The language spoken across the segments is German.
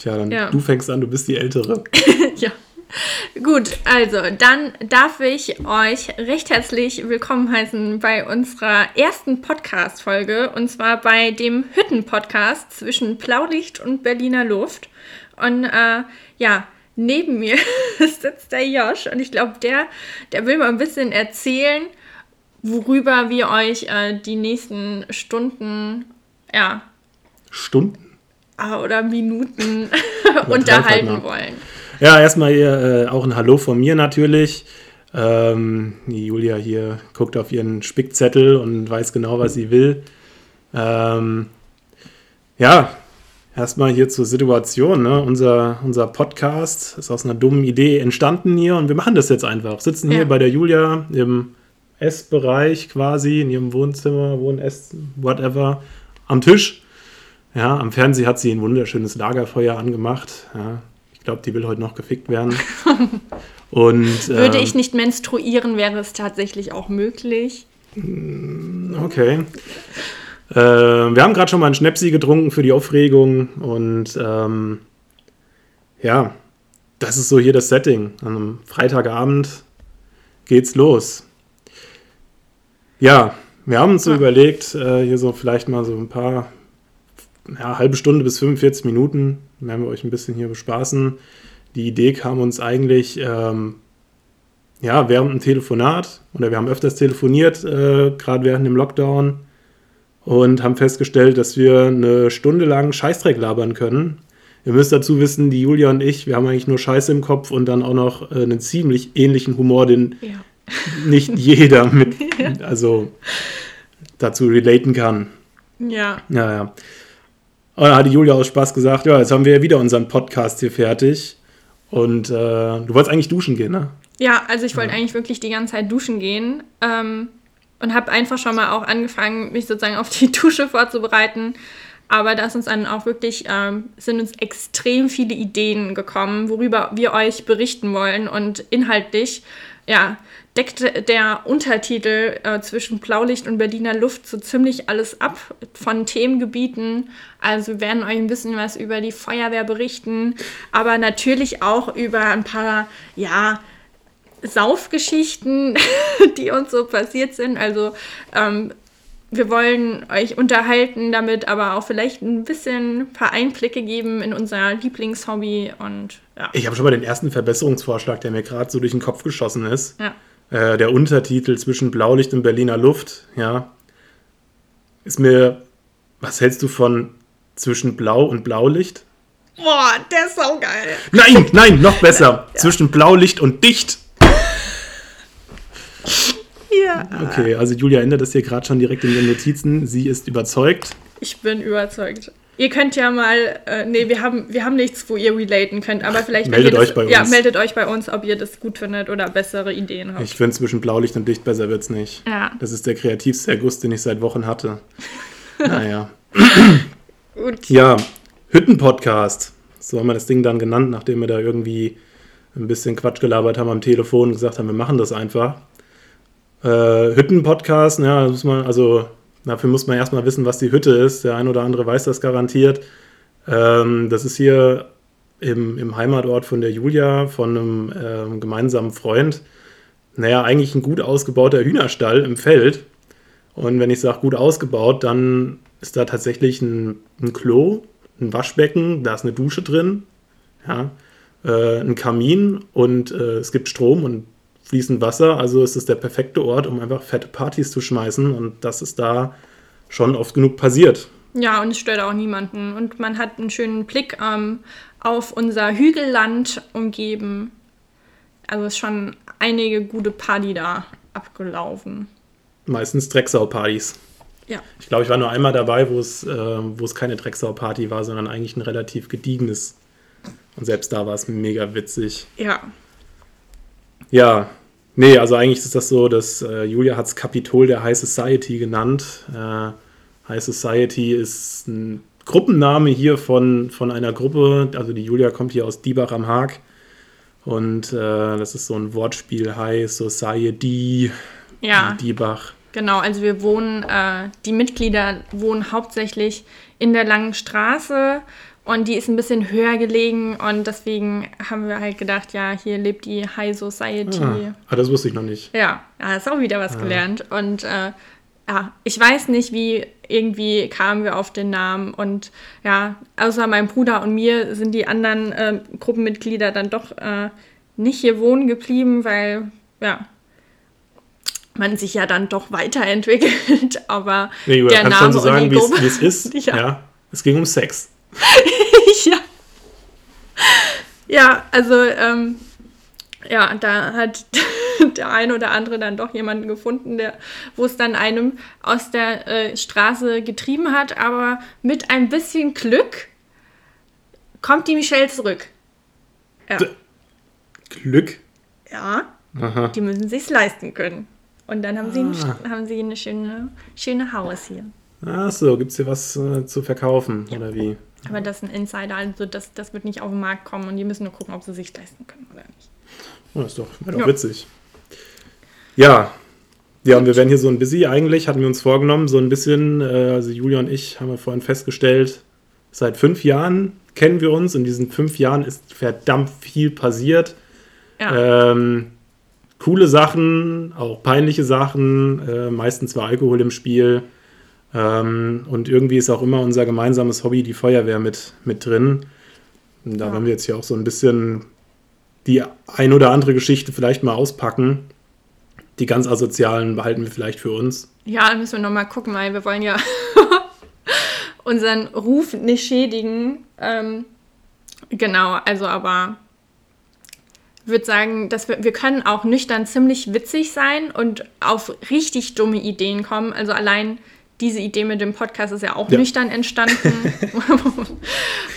Tja, dann ja. du fängst an, du bist die Ältere. ja. Gut, also dann darf ich euch recht herzlich willkommen heißen bei unserer ersten Podcast-Folge und zwar bei dem Hütten-Podcast zwischen Blaulicht und Berliner Luft. Und äh, ja, neben mir sitzt der Josh und ich glaube, der, der will mal ein bisschen erzählen, worüber wir euch äh, die nächsten Stunden, ja. Stunden? Oder Minuten unterhalten wollen. Ja, erstmal hier äh, auch ein Hallo von mir natürlich. Ähm, die Julia hier guckt auf ihren Spickzettel und weiß genau, was sie will. Ähm, ja, erstmal hier zur Situation. Ne? Unser, unser Podcast ist aus einer dummen Idee entstanden hier und wir machen das jetzt einfach. Sitzen hier ja. bei der Julia im Essbereich quasi, in ihrem Wohnzimmer, Wohn-, Ess-, whatever, am Tisch. Ja, am Fernsehen hat sie ein wunderschönes Lagerfeuer angemacht. Ja, ich glaube, die will heute noch gefickt werden. Und, Würde ähm, ich nicht menstruieren, wäre es tatsächlich auch möglich. Mm, okay. Äh, wir haben gerade schon mal einen Schnäpsi getrunken für die Aufregung und ähm, ja, das ist so hier das Setting. An einem Freitagabend geht's los. Ja, wir haben uns so ja. überlegt, äh, hier so vielleicht mal so ein paar, ja, halbe Stunde bis 45 Minuten werden wir euch ein bisschen hier bespaßen. Die Idee kam uns eigentlich, ähm, ja, während einem Telefonat, oder wir haben öfters telefoniert, äh, gerade während dem Lockdown, und haben festgestellt, dass wir eine Stunde lang Scheißdreck labern können. Ihr müsst dazu wissen, die Julia und ich, wir haben eigentlich nur Scheiße im Kopf und dann auch noch äh, einen ziemlich ähnlichen Humor, den ja. nicht jeder mit, also dazu relaten kann. Ja. Ja, ja. Und dann hat die Julia aus Spaß gesagt, ja, jetzt haben wir ja wieder unseren Podcast hier fertig. Und äh, du wolltest eigentlich duschen gehen, ne? Ja, also ich wollte ja. eigentlich wirklich die ganze Zeit duschen gehen ähm, und habe einfach schon mal auch angefangen, mich sozusagen auf die Dusche vorzubereiten. Aber da ist uns dann auch wirklich, ähm, sind uns extrem viele Ideen gekommen, worüber wir euch berichten wollen. Und inhaltlich, ja, deckt der Untertitel äh, zwischen Blaulicht und Berliner Luft so ziemlich alles ab von Themengebieten. Also wir werden euch ein bisschen was über die Feuerwehr berichten, aber natürlich auch über ein paar, ja, Saufgeschichten, die uns so passiert sind. Also ähm, wir wollen euch unterhalten damit, aber auch vielleicht ein bisschen ein paar Einblicke geben in unser Lieblingshobby und ja. Ich habe schon mal den ersten Verbesserungsvorschlag, der mir gerade so durch den Kopf geschossen ist. Ja. Äh, der Untertitel zwischen Blaulicht und Berliner Luft, ja, ist mir, was hältst du von zwischen Blau und Blaulicht? Boah, der ist saugeil. Nein, nein, noch besser. Ja. Zwischen Blaulicht und Dicht. ja. Okay, also Julia ändert das hier gerade schon direkt in ihren Notizen. Sie ist überzeugt. Ich bin überzeugt. Ihr könnt ja mal, äh, nee, wir haben, wir haben nichts, wo ihr relaten könnt, aber vielleicht meldet euch das, bei uns. Ja, meldet euch bei uns, ob ihr das gut findet oder bessere Ideen habt. Ich finde zwischen Blaulicht und Dicht besser wird's nicht. Ja. Das ist der kreativste Erguss, den ich seit Wochen hatte. naja. gut. Ja, Hütten-Podcast. So haben wir das Ding dann genannt, nachdem wir da irgendwie ein bisschen Quatsch gelabert haben am Telefon und gesagt haben, wir machen das einfach. Äh, Hütten-Podcast, ja, muss man, also Dafür muss man erstmal wissen, was die Hütte ist. Der ein oder andere weiß das garantiert. Ähm, das ist hier im, im, Heimatort von der Julia, von einem ähm, gemeinsamen Freund. Naja, eigentlich ein gut ausgebauter Hühnerstall im Feld. Und wenn ich sage gut ausgebaut, dann ist da tatsächlich ein, ein Klo, ein Waschbecken, da ist eine Dusche drin, ja, äh, ein Kamin und äh, es gibt Strom und fließend Wasser. Also ist es der perfekte Ort, um einfach fette Partys zu schmeißen. Und das ist da schon oft genug passiert. Ja, und es stört auch niemanden. Und man hat einen schönen Blick ähm, auf unser Hügelland umgeben. Also ist schon einige gute Party da abgelaufen. Meistens Drecksau-Partys. Ja. Ich glaube, ich war nur einmal dabei, wo es, äh, wo es keine Drecksau-Party war, sondern eigentlich ein relativ gediegenes. Und selbst da war es mega witzig. Ja. Ja, Nee, also eigentlich ist das so, dass äh, Julia hat es Kapitol der High Society genannt. Äh, High Society ist ein Gruppenname hier von, von einer Gruppe. Also die Julia kommt hier aus Diebach am Haag. Und äh, das ist so ein Wortspiel, High Society, ja. Diebach. Genau, also wir wohnen, äh, die Mitglieder wohnen hauptsächlich in der Langen Straße Und die ist ein bisschen höher gelegen und deswegen haben wir halt gedacht, ja, hier lebt die High Society. Ah, ah das wusste ich noch nicht. Ja, ja ist auch wieder was ah. gelernt. Und äh, ja, ich weiß nicht, wie irgendwie kamen wir auf den Namen. Und ja, außer meinem Bruder und mir sind die anderen äh, Gruppenmitglieder dann doch äh, nicht hier wohnen geblieben, weil ja, man sich ja dann doch weiterentwickelt. Aber nee, der Name schon so sagen, wie es ist. ja, es ging um Sex. ja. Ja, also ähm, ja, da hat der eine oder andere dann doch jemanden gefunden, der, wo es dann einem aus der äh, Straße getrieben hat, aber mit ein bisschen Glück kommt die Michelle zurück. Ja. Glück? Ja. Aha. Die müssen sich's leisten können. Und dann haben sie, ah. ein, haben sie eine schöne, schöne Haus hier. Ach so, gibt es hier was äh, zu verkaufen ja. oder wie? Aber das ist ein Insider, also das, das wird nicht auf den Markt kommen und die müssen nur gucken, ob sie sich leisten können oder nicht. Oh, das ist doch, doch ja. witzig. Ja, ja, und wir werden hier so ein bisschen, eigentlich hatten wir uns vorgenommen, so ein bisschen, äh, also Julia und ich haben wir vorhin festgestellt, seit fünf Jahren kennen wir uns. In diesen fünf Jahren ist verdammt viel passiert. Ja. Ähm, coole Sachen, auch peinliche Sachen, äh, meistens war Alkohol im Spiel. Ähm, und irgendwie ist auch immer unser gemeinsames Hobby, die Feuerwehr, mit, mit drin. Und da ja. wollen wir jetzt hier auch so ein bisschen die ein oder andere Geschichte vielleicht mal auspacken. Die ganz asozialen behalten wir vielleicht für uns. Ja, dann müssen wir nochmal gucken, weil wir wollen ja unseren Ruf nicht schädigen. Ähm, genau, also aber würde sagen, dass wir, wir können auch nüchtern ziemlich witzig sein und auf richtig dumme Ideen kommen. Also allein diese Idee mit dem Podcast ist ja auch ja. nüchtern entstanden.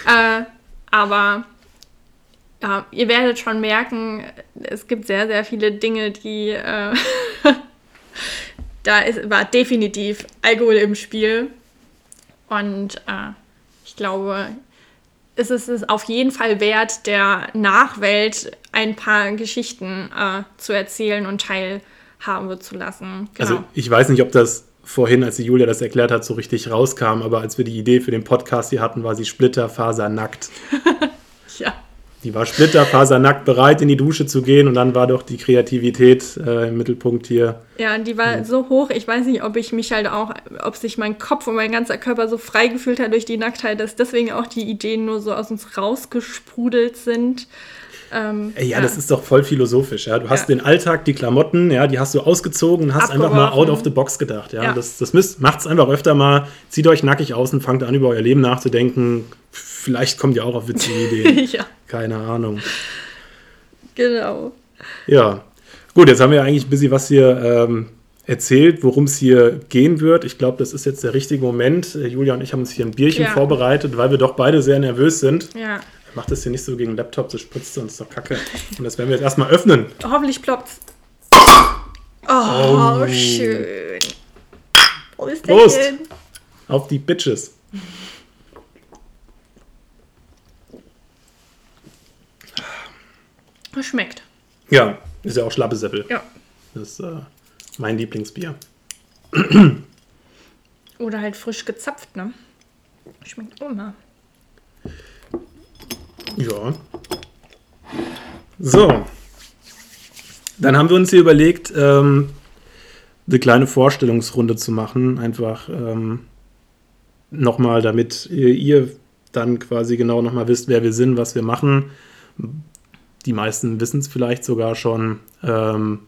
äh, aber ja, ihr werdet schon merken, es gibt sehr, sehr viele Dinge, die äh, da ist, war definitiv Alkohol im Spiel. Und äh, ich glaube, es ist es auf jeden Fall wert, der Nachwelt ein paar Geschichten äh, zu erzählen und teilhaben zu lassen. Genau. Also ich weiß nicht, ob das vorhin, als die Julia das erklärt hat, so richtig rauskam, aber als wir die Idee für den Podcast hier hatten, war sie splitterfasernackt. ja. Die war splitterfasernackt bereit, in die Dusche zu gehen und dann war doch die Kreativität äh, im Mittelpunkt hier. Ja, die war ja. so hoch, ich weiß nicht, ob ich mich halt auch, ob sich mein Kopf und mein ganzer Körper so frei gefühlt hat durch die Nacktheit, dass deswegen auch die Ideen nur so aus uns rausgesprudelt sind. Ähm, ja, ja, das ist doch voll philosophisch. Ja? Du hast ja. den Alltag, die Klamotten, ja, die hast du ausgezogen und hast Abgeworfen. einfach mal out of the box gedacht. Ja? ja. Das, das macht es einfach öfter mal. Zieht euch nackig aus und fangt an, über euer Leben nachzudenken. Vielleicht kommt ihr auch auf witzige Ideen. ja. Keine Ahnung. Genau. Ja. Gut, jetzt haben wir eigentlich ein bisschen was hier ähm, erzählt, worum es hier gehen wird. Ich glaube, das ist jetzt der richtige Moment. Julia und ich haben uns hier ein Bierchen vorbereitet, weil wir doch beide sehr nervös sind. Ja. Mach das hier nicht so gegen den Laptop, so spritzt uns doch kacke. Und das werden wir jetzt erstmal öffnen. Hoffentlich ploppt's. Oh, oh. schön. Prost. Prost. Auf die Bitches. Das schmeckt. Ja, ist ja auch Schlappesäppel. Ja. Das ist äh, mein Lieblingsbier. Oder halt frisch gezapft, ne? Schmeckt immer. Ja. So. Dann haben wir uns hier überlegt, ähm, eine kleine Vorstellungsrunde zu machen. Einfach ähm, nochmal, damit ihr, ihr dann quasi genau nochmal wisst, wer wir sind, was wir machen. Die meisten wissen es vielleicht sogar schon. Ähm,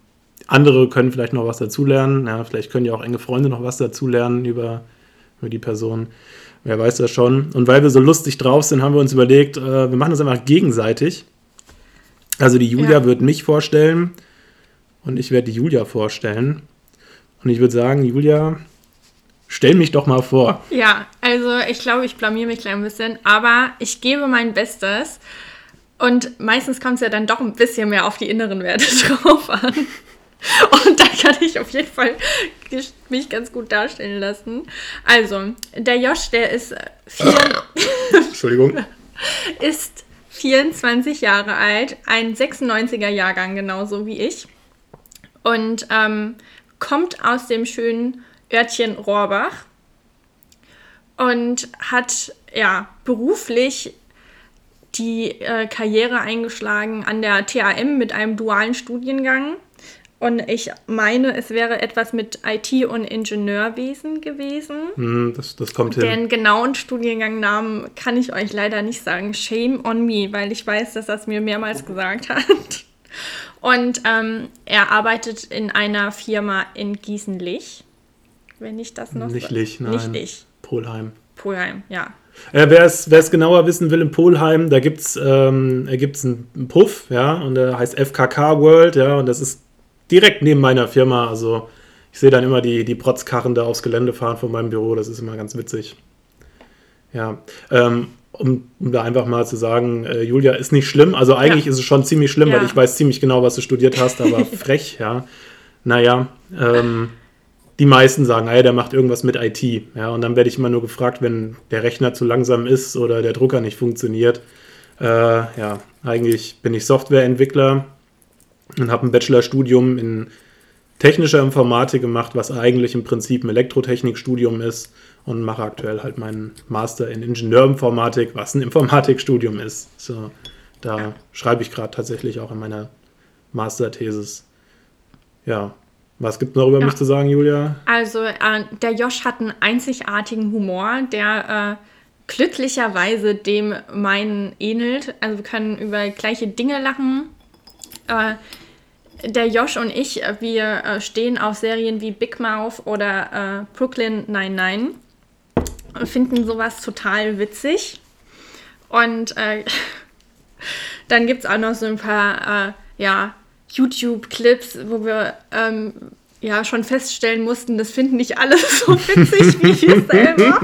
andere können vielleicht noch was dazulernen. Ja, vielleicht können ja auch enge Freunde noch was dazulernen über, über die Person. Wer weiß das schon. Und weil wir so lustig drauf sind, haben wir uns überlegt, äh, wir machen das einfach gegenseitig. Also die Julia ja. wird mich vorstellen und ich werde die Julia vorstellen. Und ich würde sagen, Julia, stell mich doch mal vor. Ja, also ich glaube, ich blamier mich ein bisschen, aber ich gebe mein Bestes. Und meistens kommt es ja dann doch ein bisschen mehr auf die inneren Werte drauf an. Und da kann ich auf jeden Fall mich ganz gut darstellen lassen. Also, der Josh, der ist, äh, vier, Entschuldigung. ist 24 Jahre alt, ein 96er Jahrgang, genauso wie ich. Und ähm, kommt aus dem schönen Örtchen Rohrbach. und hat ja beruflich die äh, Karriere eingeschlagen an der TAM mit einem dualen Studiengang. Und ich meine, es wäre etwas mit IT und Ingenieurwesen gewesen. Hm, das, das kommt Den hin. genauen Studiengangnamen kann ich euch leider nicht sagen. Shame on me, weil ich weiß, dass er es mir mehrmals gesagt hat. Und ähm, er arbeitet in einer Firma in Gießen-Lich. Wenn ich das noch Nicht Lich, nein. Nicht Lich. Polheim. Polheim, ja. Äh, Wer es genauer wissen will, in Polheim, da gibt es ähm, gibt's einen Puff, ja, und der heißt FKK World, ja, und das ist direkt neben meiner Firma. Also ich sehe dann immer die, die Protzkarren da aufs Gelände fahren von meinem Büro, das ist immer ganz witzig. Ja, ähm, um, um da einfach mal zu sagen, äh, Julia, ist nicht schlimm. Also eigentlich Ja. ist es schon ziemlich schlimm, Ja. weil ich weiß ziemlich genau, was du studiert hast, aber frech, ja. Naja, ähm, die meisten sagen, ey, der macht irgendwas mit IT. Ja, und dann werde ich immer nur gefragt, wenn der Rechner zu langsam ist oder der Drucker nicht funktioniert. Äh, ja, eigentlich bin ich Softwareentwickler und habe ein Bachelorstudium in technischer Informatik gemacht, was eigentlich im Prinzip ein Elektrotechnikstudium ist und mache aktuell halt meinen Master in Ingenieurinformatik, was ein Informatikstudium ist. So, da schreibe ich gerade tatsächlich auch in meiner Masterthesis. Ja, was gibt noch über Ja. mich zu sagen, Julia? Also äh, der Josh hat einen einzigartigen Humor, der äh, glücklicherweise dem meinen ähnelt. Also wir können über gleiche Dinge lachen. Äh, der Josh und ich, äh, wir äh, stehen auf Serien wie Big Mouth oder äh, Brooklyn 99. und Finden sowas total witzig. Und äh, dann gibt es auch noch so ein paar ja, YouTube-Clips, wo wir ähm, ja schon feststellen mussten, das finden nicht alle so witzig wie wir selber.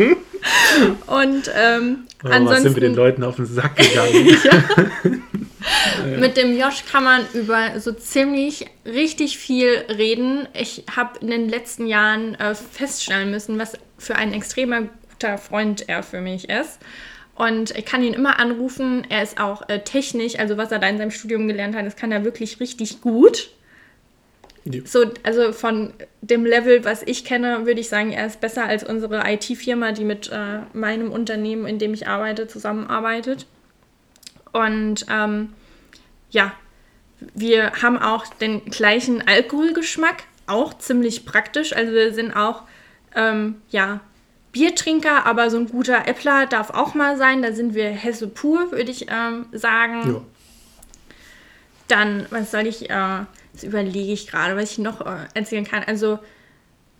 Und ähm, Oh, was ansonsten sind wir den Leuten auf den Sack gegangen? Mit dem Josh kann man über so ziemlich richtig viel reden. Ich habe in den letzten Jahren äh, feststellen müssen, was für ein extremer guter Freund er für mich ist. Und ich kann ihn immer anrufen. Er ist auch äh, technisch, also was er da in seinem Studium gelernt hat, das kann er wirklich richtig gut. Ja. So, also von dem Level, was ich kenne, würde ich sagen, er ist besser als unsere IT-Firma, die mit äh, meinem Unternehmen, in dem ich arbeite, zusammenarbeitet. Und ähm, ja, wir haben auch den gleichen Alkoholgeschmack, auch ziemlich praktisch. Also wir sind auch, ähm, ja, Biertrinker, aber so ein guter Äppler darf auch mal sein. Da sind wir Hesse pur, würde ich ähm, sagen. ja. Dann, was soll ich, äh, das überlege ich gerade, was ich noch äh, erzählen kann. Also,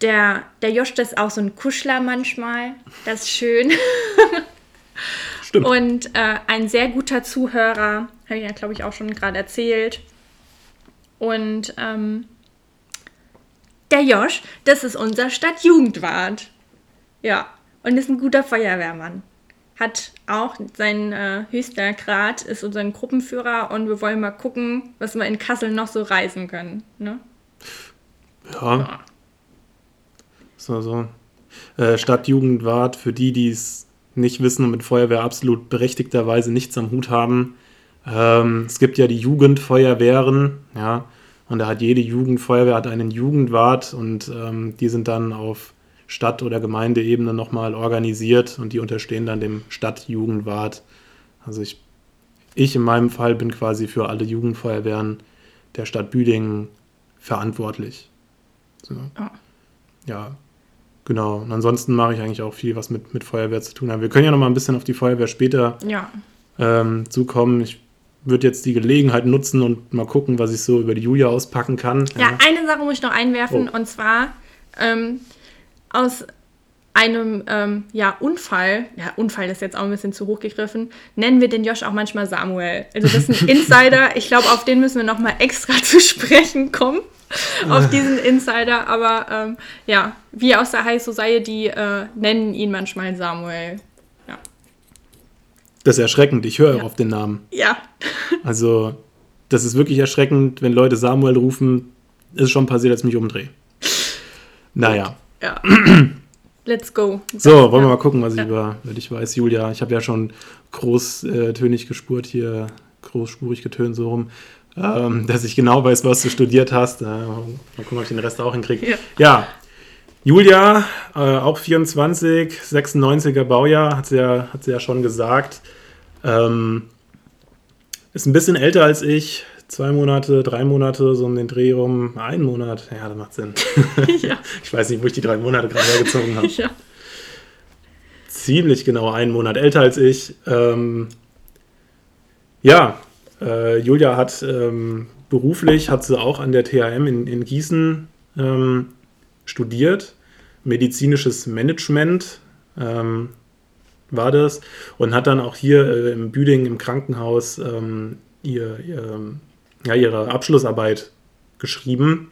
der, der Josh, das ist auch so ein Kuschler manchmal. Das ist schön. Stimmt. Und äh, ein sehr guter Zuhörer, habe ich ja, glaube ich, auch schon gerade erzählt. Und ähm, der Josh, das ist unser Stadtjugendwart. Ja, und ist ein guter Feuerwehrmann. Hat auch sein äh, höchster Grad, ist unser Gruppenführer und wir wollen mal gucken, was wir in Kassel noch so reisen können. Ne? Ja. So, so. Äh, Stadtjugendwart, für die, die es nicht wissen und mit Feuerwehr absolut berechtigterweise nichts am Hut haben. Ähm, es gibt ja die Jugendfeuerwehren, ja, und da hat jede Jugendfeuerwehr hat einen Jugendwart und ähm, die sind dann auf Stadt- oder Gemeindeebene nochmal organisiert und die unterstehen dann dem Stadtjugendwart. Also ich, ich in meinem Fall bin quasi für alle Jugendfeuerwehren der Stadt Büdingen verantwortlich. So. Ja. Ja, genau. Und ansonsten mache ich eigentlich auch viel, was mit, mit Feuerwehr zu tun hat. Wir können ja noch mal ein bisschen auf die Feuerwehr später Ja, ähm, zukommen. Ich würde jetzt die Gelegenheit nutzen und mal gucken, was ich so über die Julia auspacken kann. Ja, eine Sache muss ich noch einwerfen Oh. und zwar ähm, aus einem ähm, ja, Unfall, ja, Unfall ist jetzt auch ein bisschen zu hoch gegriffen, nennen wir den Josh auch manchmal Samuel. Also das ist ein Insider, ich glaube, auf den müssen wir nochmal extra zu sprechen kommen, auf diesen Insider, aber ähm, ja, wir aus der High Society äh, nennen ihn manchmal Samuel. Ja, Das ist erschreckend. Ich höre Ja. auf den Namen. ja. Also, das ist wirklich erschreckend, wenn Leute Samuel rufen. Ist schon passiert, dass ich mich umdrehe. Naja. ja. Let's go. So, wollen wir Ja. mal gucken, was ich Ja. über, über dich weiß, Julia. Ich habe ja schon großtönig gespurt hier, großspurig getönt so rum, ähm, dass ich genau weiß, was du studiert hast. Äh, mal gucken, ob ich den Rest auch hinkriege. Ja. ja, Julia, äh, auch 24, 96er Baujahr, hat sie ja, hat sie ja schon gesagt. Ähm, ist ein bisschen älter als ich. Zwei Monate, drei Monate, so um den Dreh rum. Ein Monat, ja, das macht Sinn. ja. Ich weiß nicht, wo ich die drei Monate gerade hergezogen habe. Ja. Ziemlich genau einen Monat älter als ich. Ähm, ja, äh, Julia hat ähm, beruflich, hat sie auch an der THM in, in Gießen ähm, studiert. Medizinisches Management ähm, war das. Und hat dann auch hier äh, im Büding im Krankenhaus ähm, ihr, ihr, ja, ihre Abschlussarbeit geschrieben.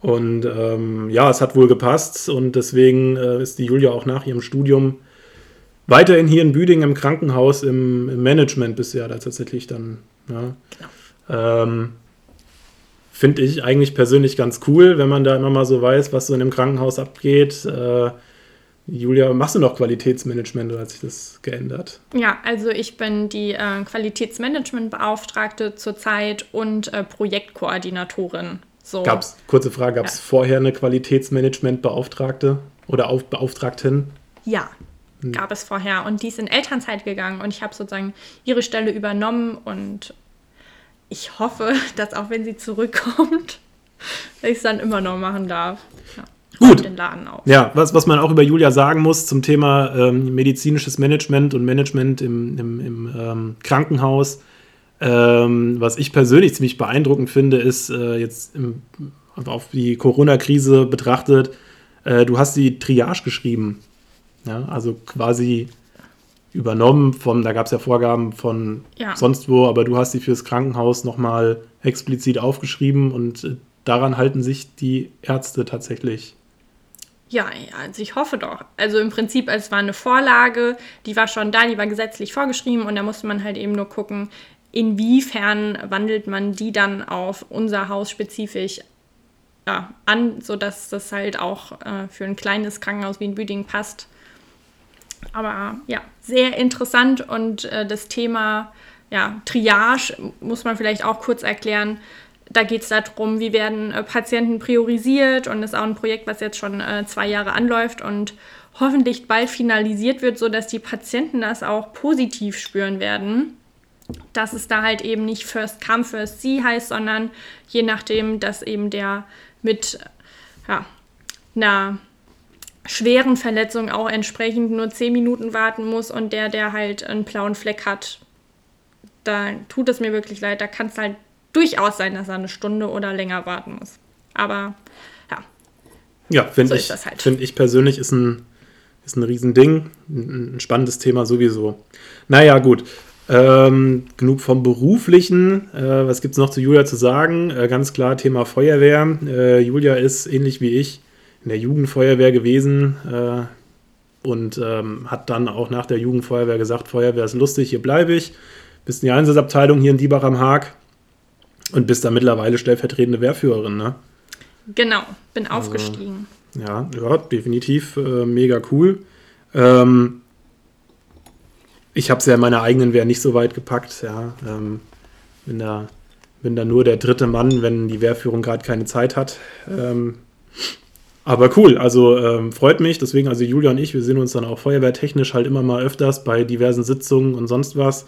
Und ähm, ja, es hat wohl gepasst und deswegen äh, ist die Julia auch nach ihrem Studium weiterhin hier in Büding im Krankenhaus im, im Management bisher da tatsächlich dann. Ja. Genau. Ähm, Finde ich eigentlich persönlich ganz cool, wenn man da immer mal so weiß, was so in dem Krankenhaus abgeht. Äh, Julia, machst du noch Qualitätsmanagement oder hat sich das geändert? Ja, also ich bin die äh, Qualitätsmanagementbeauftragte zurzeit und äh, Projektkoordinatorin. So. Gab's, kurze Frage, gab es ja. vorher eine Qualitätsmanagementbeauftragte oder Auf, Beauftragten? Ja, hm. gab es vorher. Und die ist in Elternzeit gegangen und ich habe sozusagen ihre Stelle übernommen und ich hoffe, dass auch wenn sie zurückkommt, ich es dann immer noch machen darf. Ja. Gut. Den Laden auf. Ja, was, was man auch über Julia sagen muss zum Thema ähm, medizinisches Management und Management im, im, im ähm, Krankenhaus. Ähm, was ich persönlich ziemlich beeindruckend finde, ist äh, jetzt im, auf die Corona-Krise betrachtet, äh, du hast die Triage geschrieben. Ja, also quasi übernommen von, da gab es ja Vorgaben von ja. sonst wo, aber du hast sie fürs Krankenhaus nochmal explizit aufgeschrieben und äh, daran halten sich die Ärzte tatsächlich. Ja, also ich hoffe doch. Also im Prinzip, es war eine Vorlage, die war schon da, die war gesetzlich vorgeschrieben und da musste man halt eben nur gucken, inwiefern wandelt man die dann auf unser Haus spezifisch ja, an, sodass das halt auch äh, für ein kleines Krankenhaus wie in Büdingen passt. Aber ja, sehr interessant und äh, das Thema ja, Triage muss man vielleicht auch kurz erklären. Da geht es darum, wie werden äh, Patienten priorisiert und ist auch ein Projekt, was jetzt schon äh, zwei Jahre anläuft und hoffentlich bald finalisiert wird, sodass die Patienten das auch positiv spüren werden. Dass es da halt eben nicht First Come, First See heißt, sondern je nachdem, dass eben der mit ja, einer schweren Verletzung auch entsprechend nur 10 Minuten warten muss und der, der halt einen blauen Fleck hat, da tut es mir wirklich leid, da kann es halt durchaus sein, dass er eine Stunde oder länger warten muss. Aber ja. Ja, finde so ich, halt. find ich persönlich ist ein, ist ein Riesending. Ein, ein spannendes Thema sowieso. Naja, gut. Ähm, genug vom Beruflichen. Äh, was gibt es noch zu Julia zu sagen? Äh, ganz klar Thema Feuerwehr. Äh, Julia ist ähnlich wie ich in der Jugendfeuerwehr gewesen äh, und ähm, hat dann auch nach der Jugendfeuerwehr gesagt, Feuerwehr ist lustig, hier bleibe ich. Bist in die Einsatzabteilung hier in Diebach am Haag und bist da mittlerweile stellvertretende Wehrführerin, ne? Genau, bin also, aufgestiegen. Ja, ja, definitiv äh, mega cool. Ähm, ich habe es ja in meiner eigenen Wehr nicht so weit gepackt, ja. Ähm, bin, da, bin da nur der dritte Mann, wenn die Wehrführung gerade keine Zeit hat. Ähm, aber cool, also ähm, freut mich. Deswegen, also Julia und ich, wir sehen uns dann auch feuerwehrtechnisch halt immer mal öfters bei diversen Sitzungen und sonst was.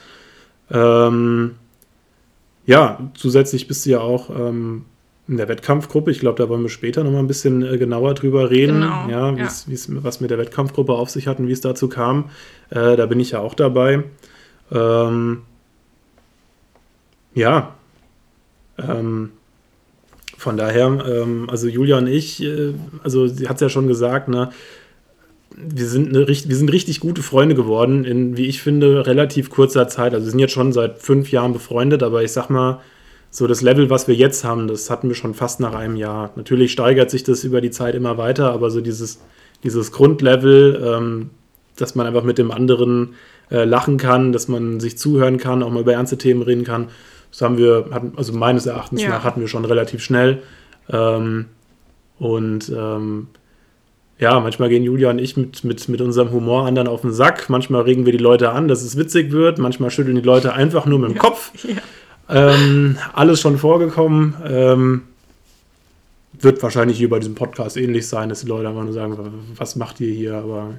Ähm, ja, zusätzlich bist du ja auch ähm, in der Wettkampfgruppe. Ich glaube, da wollen wir später nochmal ein bisschen äh, genauer drüber reden. Genau, ja, ja. was mit der Wettkampfgruppe auf sich hat und wie es dazu kam. Äh, da bin ich ja auch dabei. Ähm, ja. Ähm, von daher, ähm, also Julia und ich, äh, also sie hat es ja schon gesagt, ne, wir sind, eine, wir sind richtig gute Freunde geworden in, wie ich finde, relativ kurzer Zeit. Also wir sind jetzt schon seit fünf Jahren befreundet, aber ich sag mal, so das Level, was wir jetzt haben, das hatten wir schon fast nach einem Jahr. Natürlich steigert sich das über die Zeit immer weiter, aber so dieses, dieses Grundlevel, ähm, dass man einfach mit dem anderen äh, lachen kann, dass man sich zuhören kann, auch mal über ernste Themen reden kann, das haben wir, hatten, also meines Erachtens ja. nach hatten wir schon relativ schnell. Ähm, und ähm, ja, manchmal gehen Julia und ich mit, mit, mit unserem Humor anderen auf den Sack. Manchmal regen wir die Leute an, dass es witzig wird. Manchmal schütteln die Leute einfach nur mit dem. Kopf. Ja. Ähm, alles schon vorgekommen. Ähm, wird wahrscheinlich hier bei diesem Podcast ähnlich sein, dass die Leute einfach nur sagen, was macht ihr hier? Aber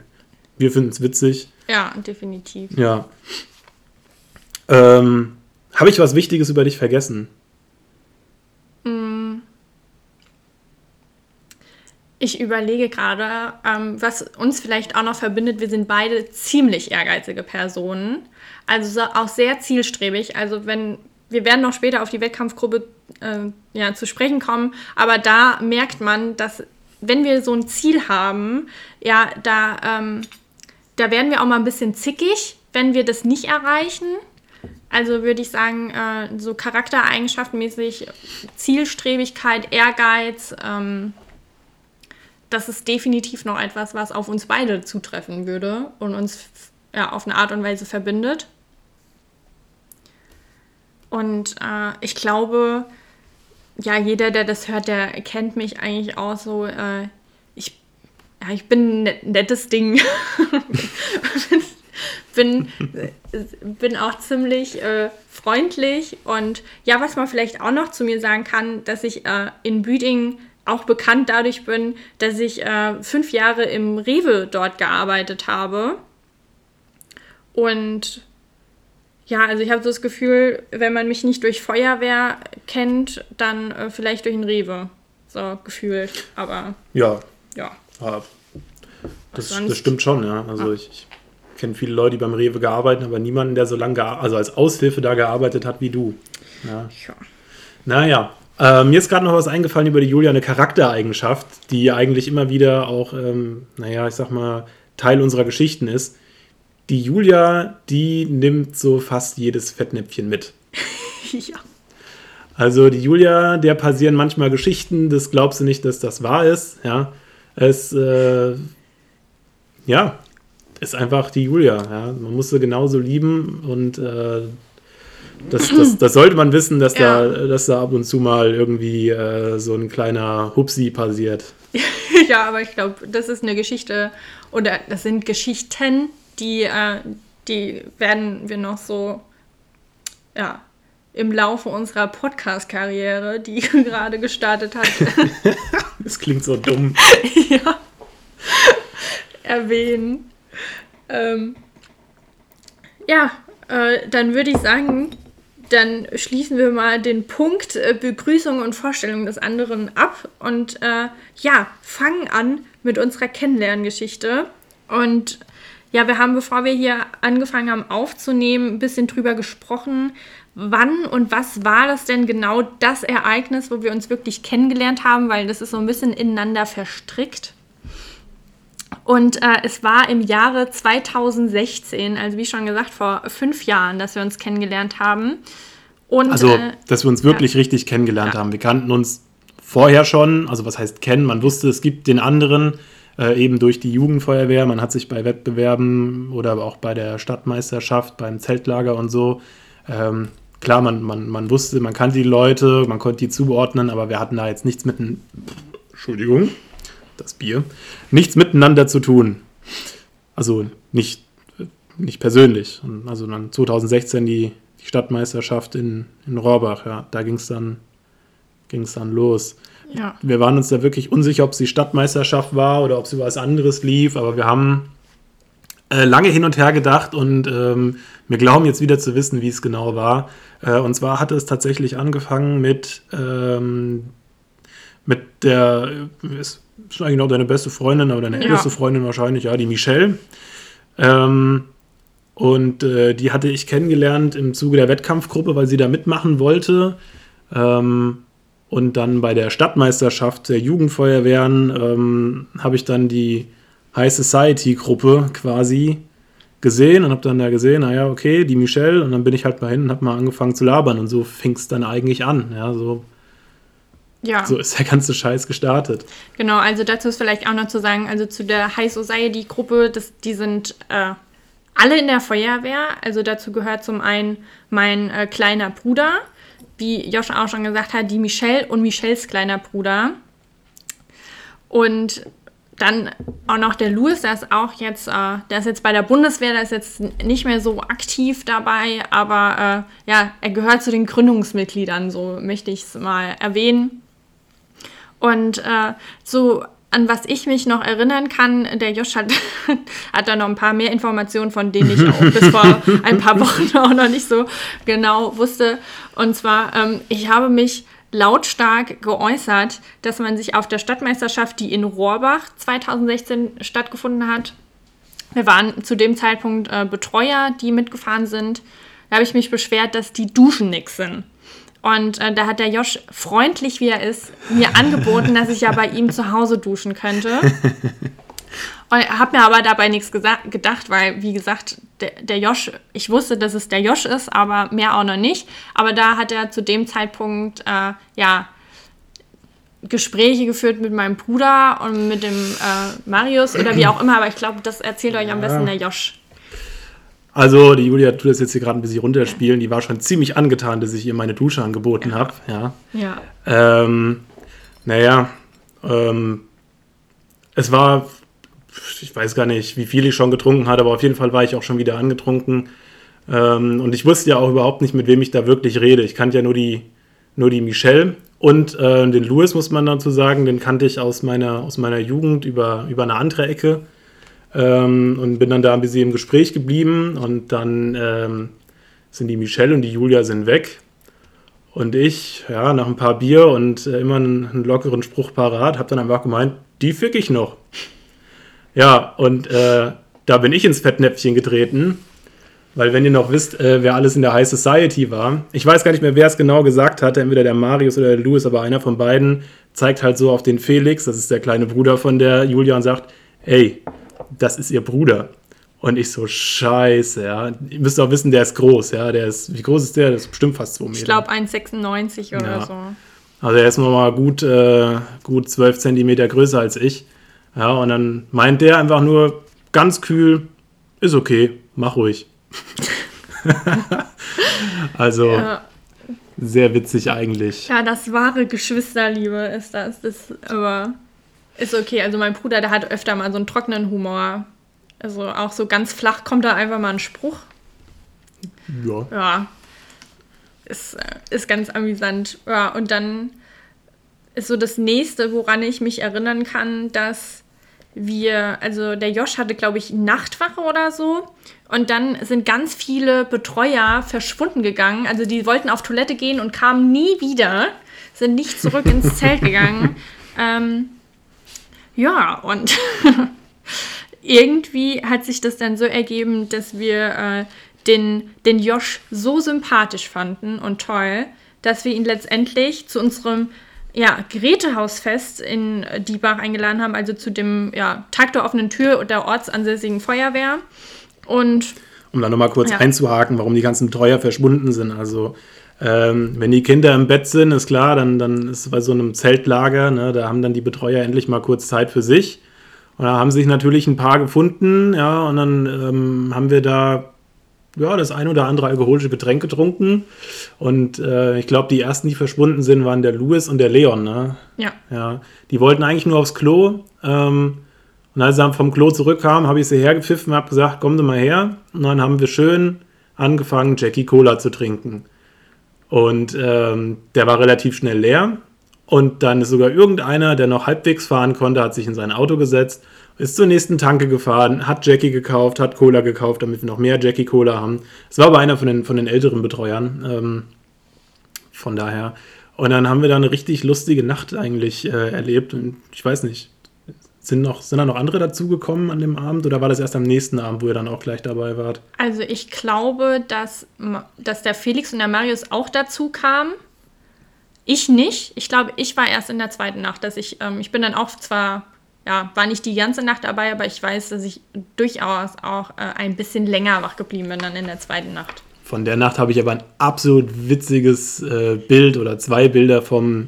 wir finden es witzig. Ja, definitiv. Ja. Ähm, Habe ich was Wichtiges über dich vergessen? Ich überlege gerade, ähm, was uns vielleicht auch noch verbindet. Wir sind beide ziemlich ehrgeizige Personen. Also auch sehr zielstrebig. Also wenn wir werden noch später auf die Wettkampfgruppe äh, ja, zu sprechen kommen, aber da merkt man, dass wenn wir so ein Ziel haben, ja, da, ähm, da werden wir auch mal ein bisschen zickig, wenn wir das nicht erreichen. Also würde ich sagen, äh, so charaktereigenschaftenmäßig Zielstrebigkeit, Ehrgeiz, ähm, das ist definitiv noch etwas, was auf uns beide zutreffen würde und uns ja, auf eine Art und Weise verbindet. Und äh, ich glaube, ja, jeder, der das hört, der kennt mich eigentlich auch so. Äh, ich, ja, ich bin ein nettes Ding. bin, bin auch ziemlich äh, freundlich. Und ja, was man vielleicht auch noch zu mir sagen kann, dass ich äh, in Büding auch bekannt dadurch bin, dass ich äh, fünf Jahre im Rewe dort gearbeitet habe. Und ja, also ich habe so das Gefühl, wenn man mich nicht durch Feuerwehr kennt, dann äh, vielleicht durch ein Rewe. So gefühlt. Aber. Ja. Ja. ja. Das, das, stimmt schon, ja. Also ah. ich, ich kenne viele Leute, die beim Rewe gearbeitet haben, aber niemanden, der so lange, also als Aushilfe da gearbeitet hat wie du. Ja. ja. Naja. Äh, mir ist gerade noch was eingefallen über die Julia, eine Charaktereigenschaft, die eigentlich immer wieder auch, ähm, naja, ich sag mal, Teil unserer Geschichten ist die Julia, die nimmt so fast jedes Fettnäpfchen mit. ja. Also die Julia, der passieren manchmal Geschichten, das glaubst du nicht, dass das wahr ist. Ja, es, äh, ja, ist einfach die Julia. Ja? Man muss sie genauso lieben und äh, das, das, das, sollte man wissen, dass, ja. da, dass da ab und zu mal irgendwie äh, so ein kleiner Hupsi passiert. ja, aber ich glaube, das ist eine Geschichte oder das sind Geschichten, die, äh, die werden wir noch so, ja, im Laufe unserer Podcast-Karriere, die gerade gestartet hat. das klingt so dumm. ja. Erwähnen. Ähm, ja, äh, dann würde ich sagen, dann schließen wir mal den Punkt äh, Begrüßung und Vorstellung des anderen ab und äh, ja, fangen an mit unserer Kennenlerngeschichte. Und ja, wir haben, bevor wir hier angefangen haben aufzunehmen, ein bisschen drüber gesprochen, wann und was war das denn genau das Ereignis, wo wir uns wirklich kennengelernt haben, weil das ist so ein bisschen ineinander verstrickt. Und äh, es war im Jahre 2016, also wie schon gesagt, vor fünf Jahren, dass wir uns kennengelernt haben. Und, also, äh, dass wir uns wirklich ja. richtig kennengelernt ja. haben. Wir kannten uns vorher schon, also was heißt kennen, man wusste, es gibt den anderen, äh, eben durch die Jugendfeuerwehr. Man hat sich bei Wettbewerben oder auch bei der Stadtmeisterschaft, beim Zeltlager und so, ähm, klar, man, man, man wusste, man kannte die Leute, man konnte die zuordnen, aber wir hatten da jetzt nichts mit, Entschuldigung, das Bier, nichts miteinander zu tun. Also nicht, nicht persönlich. Also dann 2016 die, die Stadtmeisterschaft in, in Rohrbach, ja, da ging es dann, ging's dann los. Ja. Wir waren uns da wirklich unsicher, ob es die Stadtmeisterschaft war oder ob es über was anderes lief, aber wir haben äh, lange hin und her gedacht und ähm, wir glauben jetzt wieder zu wissen, wie es genau war. Äh, und zwar hatte es tatsächlich angefangen mit, ähm, mit der, ist, ist eigentlich noch deine beste Freundin, aber deine ja. älteste Freundin wahrscheinlich, ja, die Michelle. Ähm, und äh, die hatte ich kennengelernt im Zuge der Wettkampfgruppe, weil sie da mitmachen wollte. Ähm, und dann bei der Stadtmeisterschaft der Jugendfeuerwehren ähm, habe ich dann die High Society-Gruppe quasi gesehen und habe dann da gesehen, naja, okay, die Michelle. Und dann bin ich halt mal hin und habe mal angefangen zu labern. Und so fing es dann eigentlich an. Ja, so, ja. so ist der ganze Scheiß gestartet. Genau, also dazu ist vielleicht auch noch zu sagen, also zu der High Society-Gruppe, die sind äh, alle in der Feuerwehr. Also dazu gehört zum einen mein äh, kleiner Bruder wie Josh auch schon gesagt hat, die Michelle und Michelles kleiner Bruder. Und dann auch noch der Louis, der ist auch jetzt, äh, der ist jetzt bei der Bundeswehr, der ist jetzt nicht mehr so aktiv dabei, aber äh, ja, er gehört zu den Gründungsmitgliedern, so möchte ich es mal erwähnen. Und äh, so an was ich mich noch erinnern kann, der Josh hat, hat da noch ein paar mehr Informationen, von denen ich auch bis vor ein paar Wochen auch noch nicht so genau wusste. Und zwar, ähm, ich habe mich lautstark geäußert, dass man sich auf der Stadtmeisterschaft, die in Rohrbach 2016 stattgefunden hat, wir waren zu dem Zeitpunkt äh, Betreuer, die mitgefahren sind, da habe ich mich beschwert, dass die Duschen nix sind. Und äh, da hat der Josh, freundlich wie er ist, mir angeboten, dass ich ja bei ihm zu Hause duschen könnte. Und habe mir aber dabei nichts gedacht, weil, wie gesagt, der, der Josh, ich wusste, dass es der Josh ist, aber mehr auch noch nicht. Aber da hat er zu dem Zeitpunkt, äh, ja, Gespräche geführt mit meinem Bruder und mit dem äh, Marius oder wie auch immer, aber ich glaube, das erzählt euch am besten der Josh. Also, die Julia tut das jetzt hier gerade ein bisschen runterspielen. Die war schon ziemlich angetan, dass ich ihr meine Dusche angeboten habe. Ja. ja. Ähm, naja, ähm, es war, ich weiß gar nicht, wie viel ich schon getrunken hatte, aber auf jeden Fall war ich auch schon wieder angetrunken. Ähm, und ich wusste ja auch überhaupt nicht, mit wem ich da wirklich rede. Ich kannte ja nur die, nur die Michelle und äh, den Louis, muss man dazu sagen. Den kannte ich aus meiner, aus meiner Jugend über, über eine andere Ecke. Ähm, und bin dann da ein bisschen im Gespräch geblieben und dann ähm, sind die Michelle und die Julia sind weg. Und ich, ja, nach ein paar Bier und äh, immer einen, einen, lockeren Spruch parat, habe dann einfach gemeint, die fick ich noch. Ja, und äh, da bin ich ins Fettnäpfchen getreten, weil wenn ihr noch wisst, äh, wer alles in der High Society war, ich weiß gar nicht mehr, wer es genau gesagt hat, entweder der Marius oder der Louis, aber einer von beiden zeigt halt so auf den Felix, das ist der kleine Bruder von der Julia und sagt, ey, das ist ihr Bruder. Und ich so, scheiße, ja. Ihr müsst auch wissen, der ist groß, ja. Der ist, wie groß ist der? Der ist bestimmt fast 2 Meter. Ich glaube 1,96 oder ja. so. Also er ist nochmal gut, äh, gut 12 Zentimeter größer als ich. Ja, und dann meint der einfach nur ganz kühl, ist okay, mach ruhig. also ja. sehr witzig eigentlich. Ja, das wahre Geschwisterliebe ist das. das aber ist okay. Also mein Bruder, der hat öfter mal so einen trockenen Humor. Also auch so ganz flach kommt da einfach mal ein Spruch. Ja. Ja. Ist, äh, ist ganz amüsant. Ja, und dann ist so das nächste, woran ich mich erinnern kann, dass wir, also der Josh hatte, glaube ich, Nachtwache oder so. Und dann sind ganz viele Betreuer verschwunden gegangen. Also die wollten auf Toilette gehen und kamen nie wieder, sind nicht zurück ins Zelt gegangen. Ähm, ja, und irgendwie hat sich das dann so ergeben, dass wir äh, den, den Josh so sympathisch fanden und toll, dass wir ihn letztendlich zu unserem ja, Gerätehausfest in Diebach eingeladen haben, also zu dem ja, Tag der offenen Tür der ortsansässigen Feuerwehr. Und um da nochmal kurz ja. einzuhaken, warum die ganzen Betreuer verschwunden sind. Also ähm, wenn die Kinder im Bett sind, ist klar, dann, dann ist bei so einem Zeltlager, ne, da haben dann die Betreuer endlich mal kurz Zeit für sich. Und da haben sich natürlich ein paar gefunden, ja, und dann ähm, haben wir da ja, das ein oder andere alkoholische Getränk getrunken. Und äh, ich glaube, die ersten, die verschwunden sind, waren der Louis und der Leon. Ne? Ja. ja. Die wollten eigentlich nur aufs Klo. Ähm, und als sie vom Klo zurückkamen, habe ich sie hergepfiffen und habe gesagt, komm du mal her. Und dann haben wir schön angefangen, Jackie Cola zu trinken. Und ähm, der war relativ schnell leer. Und dann ist sogar irgendeiner, der noch halbwegs fahren konnte, hat sich in sein Auto gesetzt, ist zur nächsten Tanke gefahren, hat Jackie gekauft, hat Cola gekauft, damit wir noch mehr Jackie Cola haben. Es war aber einer von den, von den älteren Betreuern. Ähm, von daher. Und dann haben wir da eine richtig lustige Nacht eigentlich äh, erlebt. Und ich weiß nicht, sind, noch, sind da noch andere dazugekommen an dem Abend oder war das erst am nächsten Abend, wo ihr dann auch gleich dabei wart? Also ich glaube, dass, dass der Felix und der Marius auch dazu kamen. Ich nicht. Ich glaube, ich war erst in der zweiten Nacht, dass ich, ähm, ich bin dann auch zwar, ja, war nicht die ganze Nacht dabei, aber ich weiß, dass ich durchaus auch äh, ein bisschen länger wach geblieben bin dann in der zweiten Nacht. Von der Nacht habe ich aber ein absolut witziges äh, Bild oder zwei Bilder vom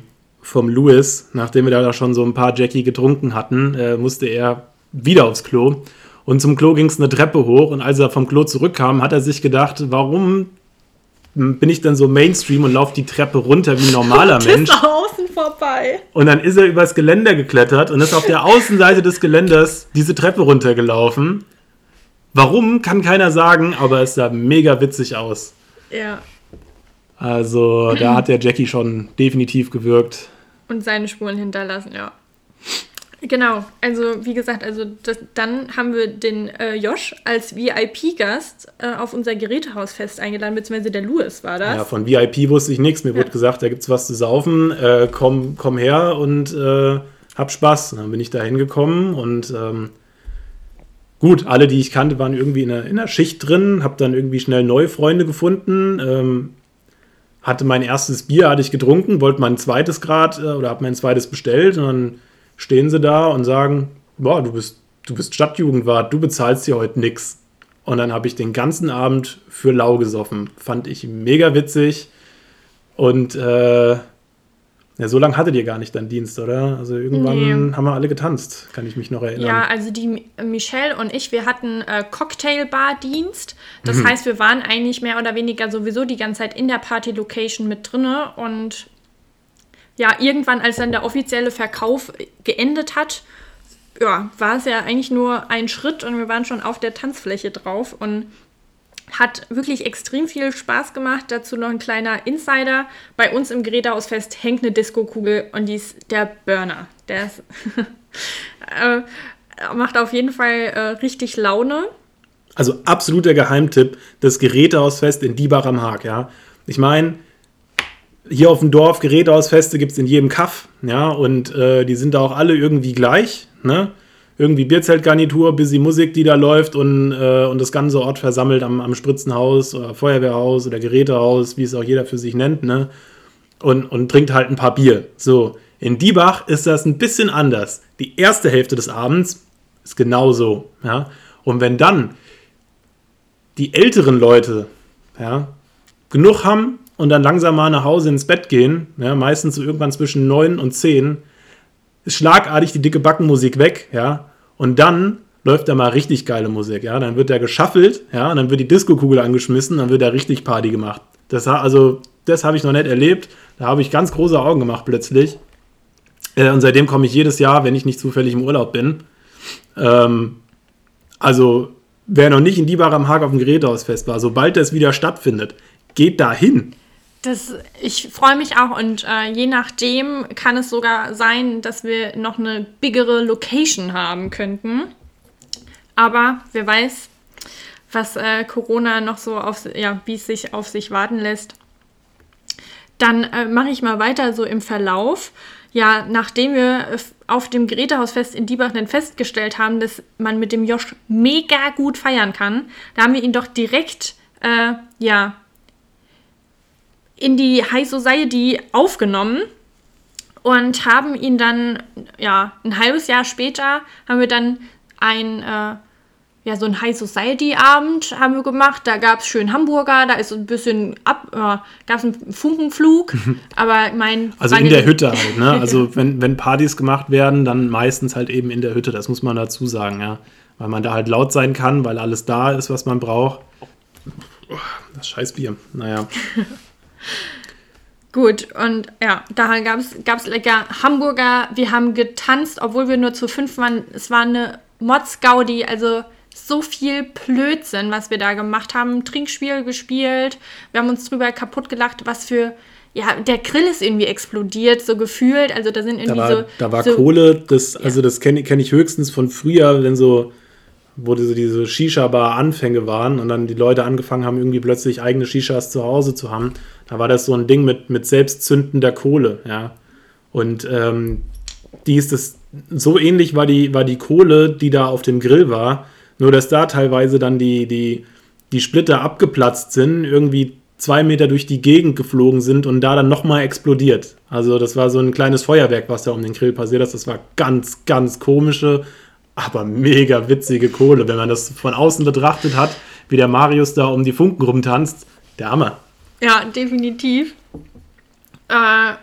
vom Louis, nachdem wir da schon so ein paar Jackie getrunken hatten, äh, musste er wieder aufs Klo. Und zum Klo ging es eine Treppe hoch und als er vom Klo zurückkam, hat er sich gedacht, warum bin ich dann so Mainstream und laufe die Treppe runter wie ein normaler Mensch. außen vorbei. Und dann ist er übers Geländer geklettert und ist auf der Außenseite des Geländers diese Treppe runtergelaufen. Warum, kann keiner sagen, aber es sah mega witzig aus. Ja. Also da hat der Jackie schon definitiv gewirkt. Und seine Spuren hinterlassen, ja. Genau, also wie gesagt, also das, dann haben wir den äh, Josh als VIP-Gast äh, auf unser Gerätehausfest eingeladen, beziehungsweise der Louis war das. Ja, von VIP wusste ich nichts. Mir ja. wurde gesagt, da gibt es was zu saufen, äh, komm, komm her und äh, hab Spaß. Und dann bin ich da hingekommen und ähm, gut, alle, die ich kannte, waren irgendwie in der, in der Schicht drin, hab dann irgendwie schnell neue Freunde gefunden. Ähm, hatte mein erstes Bier, hatte ich getrunken, wollte mein zweites Grad äh, oder habe mein zweites bestellt und dann stehen sie da und sagen, boah, du bist, du bist Stadtjugendwart, du bezahlst hier heute nix. Und dann habe ich den ganzen Abend für lau gesoffen. Fand ich mega witzig. Und äh, ja, so lange hattet ihr gar nicht deinen Dienst, oder? Also irgendwann nee. haben wir alle getanzt, kann ich mich noch erinnern. Ja, also die Michelle und ich, wir hatten äh, Cocktailbar-Dienst. Das mhm. heißt, wir waren eigentlich mehr oder weniger sowieso die ganze Zeit in der Party-Location mit drinne und ja, irgendwann, als dann der offizielle Verkauf geendet hat, ja, war es ja eigentlich nur ein Schritt und wir waren schon auf der Tanzfläche drauf und hat wirklich extrem viel Spaß gemacht. Dazu noch ein kleiner Insider. Bei uns im Gerätehausfest hängt eine Disco-Kugel und die ist der Burner. Der ist äh, macht auf jeden Fall äh, richtig Laune. Also absoluter Geheimtipp, das Gerätehausfest in Diebach am Haag, ja. Ich meine, hier auf dem Dorf Gerätehausfeste gibt es in jedem Kaff, ja, und äh, die sind da auch alle irgendwie gleich, ne? Irgendwie Bierzeltgarnitur, busy Musik, die da läuft und, äh, und das ganze Ort versammelt am, am Spritzenhaus oder Feuerwehrhaus oder Gerätehaus, wie es auch jeder für sich nennt, ne? Und, und trinkt halt ein paar Bier. So, in Diebach ist das ein bisschen anders. Die erste Hälfte des Abends ist genauso, ja. Und wenn dann die älteren Leute, ja, genug haben, und dann langsam mal nach Hause ins Bett gehen, ja, meistens so irgendwann zwischen 9 und 10, ist schlagartig die dicke Backenmusik weg, ja, und dann läuft da mal richtig geile Musik, ja, dann wird da geschaffelt, ja, und dann wird die Disco-Kugel angeschmissen, dann wird da richtig Party gemacht. Das, also, das habe ich noch nicht erlebt, da habe ich ganz große Augen gemacht plötzlich. Äh, und seitdem komme ich jedes Jahr, wenn ich nicht zufällig im Urlaub bin. Ähm, also, wer noch nicht in Diebar am Haag auf dem Gerätehausfest war, sobald das wieder stattfindet, geht da hin. Das, ich freue mich auch und äh, je nachdem kann es sogar sein, dass wir noch eine biggere Location haben könnten. Aber wer weiß, was äh, Corona noch so auf, ja, wie es sich auf sich warten lässt. Dann äh, mache ich mal weiter so im Verlauf. Ja, nachdem wir auf dem Gerätehausfest in Diebach dann festgestellt haben, dass man mit dem Josh mega gut feiern kann, da haben wir ihn doch direkt, äh, ja, in die High Society aufgenommen und haben ihn dann, ja, ein halbes Jahr später haben wir dann ein, äh, ja, so ein High Society Abend haben wir gemacht. Da gab es schön Hamburger, da ist ein bisschen ab, äh, gab es einen Funkenflug, aber mein. Also in der Hütte halt, ne? Also wenn, wenn Partys gemacht werden, dann meistens halt eben in der Hütte, das muss man dazu sagen, ja. Weil man da halt laut sein kann, weil alles da ist, was man braucht. Das Scheißbier, naja. Gut, und ja, da gab es lecker Hamburger. Wir haben getanzt, obwohl wir nur zu fünf waren. Es war eine Mods-Gaudi, also so viel Blödsinn, was wir da gemacht haben. Trinkspiel gespielt. Wir haben uns drüber kaputt gelacht, was für. Ja, der Grill ist irgendwie explodiert, so gefühlt. Also da sind irgendwie da war, so. Da war so, Kohle, das, also das kenne kenn ich höchstens von früher, wenn so wo diese, diese Shisha-Bar-Anfänge waren und dann die Leute angefangen haben, irgendwie plötzlich eigene Shishas zu Hause zu haben. Da war das so ein Ding mit, mit selbstzündender Kohle, ja. Und ähm, die ist das, so ähnlich war die, war die Kohle, die da auf dem Grill war, nur dass da teilweise dann die, die, die Splitter abgeplatzt sind, irgendwie zwei Meter durch die Gegend geflogen sind und da dann nochmal explodiert. Also das war so ein kleines Feuerwerk, was da um den Grill passiert ist. Das war ganz, ganz komische, aber mega witzige Kohle, wenn man das von außen betrachtet hat, wie der Marius da um die Funken rumtanzt. Der Hammer. Ja, definitiv. Äh,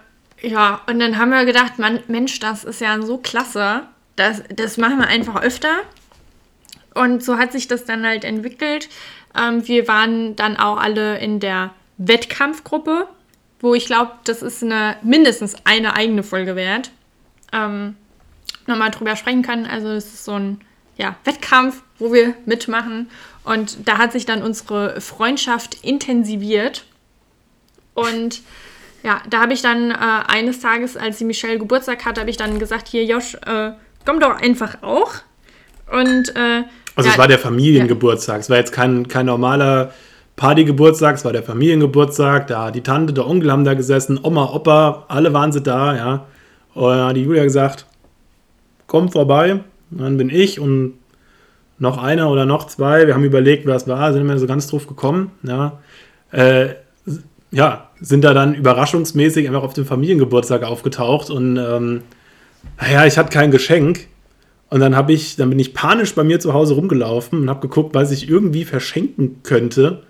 ja, und dann haben wir gedacht, man, Mensch, das ist ja so klasse. Das, das machen wir einfach öfter. Und so hat sich das dann halt entwickelt. Ähm, wir waren dann auch alle in der Wettkampfgruppe, wo ich glaube, das ist eine mindestens eine eigene Folge wert. Ähm, nochmal drüber sprechen können. Also es ist so ein ja, Wettkampf, wo wir mitmachen. Und da hat sich dann unsere Freundschaft intensiviert. Und Ja, da habe ich dann äh, eines Tages, als die Michelle Geburtstag hatte, habe ich dann gesagt, hier Josh, äh, komm doch einfach auch. Und äh, also ja, es war der Familiengeburtstag. Ja. Es war jetzt kein, kein normaler Partygeburtstag, es war der Familiengeburtstag. Da die Tante, der Onkel haben da gesessen, Oma, Opa, alle waren sie da, ja. Und dann hat die Julia gesagt, komm vorbei. Und dann bin ich und noch einer oder noch zwei, wir haben überlegt, wer es war, sind wir so ganz drauf gekommen, ja. Äh, ja, sind da dann überraschungsmäßig einfach auf dem Familiengeburtstag aufgetaucht und ähm, naja, ich hatte kein Geschenk. Und dann habe ich, dann bin ich panisch bei mir zu Hause rumgelaufen und habe geguckt, was ich irgendwie verschenken könnte.